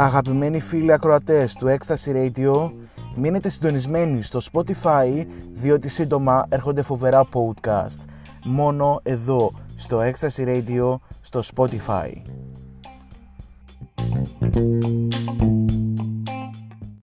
Αγαπημένοι φίλοι ακροατές του Ecstasy Radio, μείνετε συντονισμένοι στο Spotify διότι σύντομα έρχονται φοβερά podcast. Μόνο εδώ στο Ecstasy Radio στο Spotify.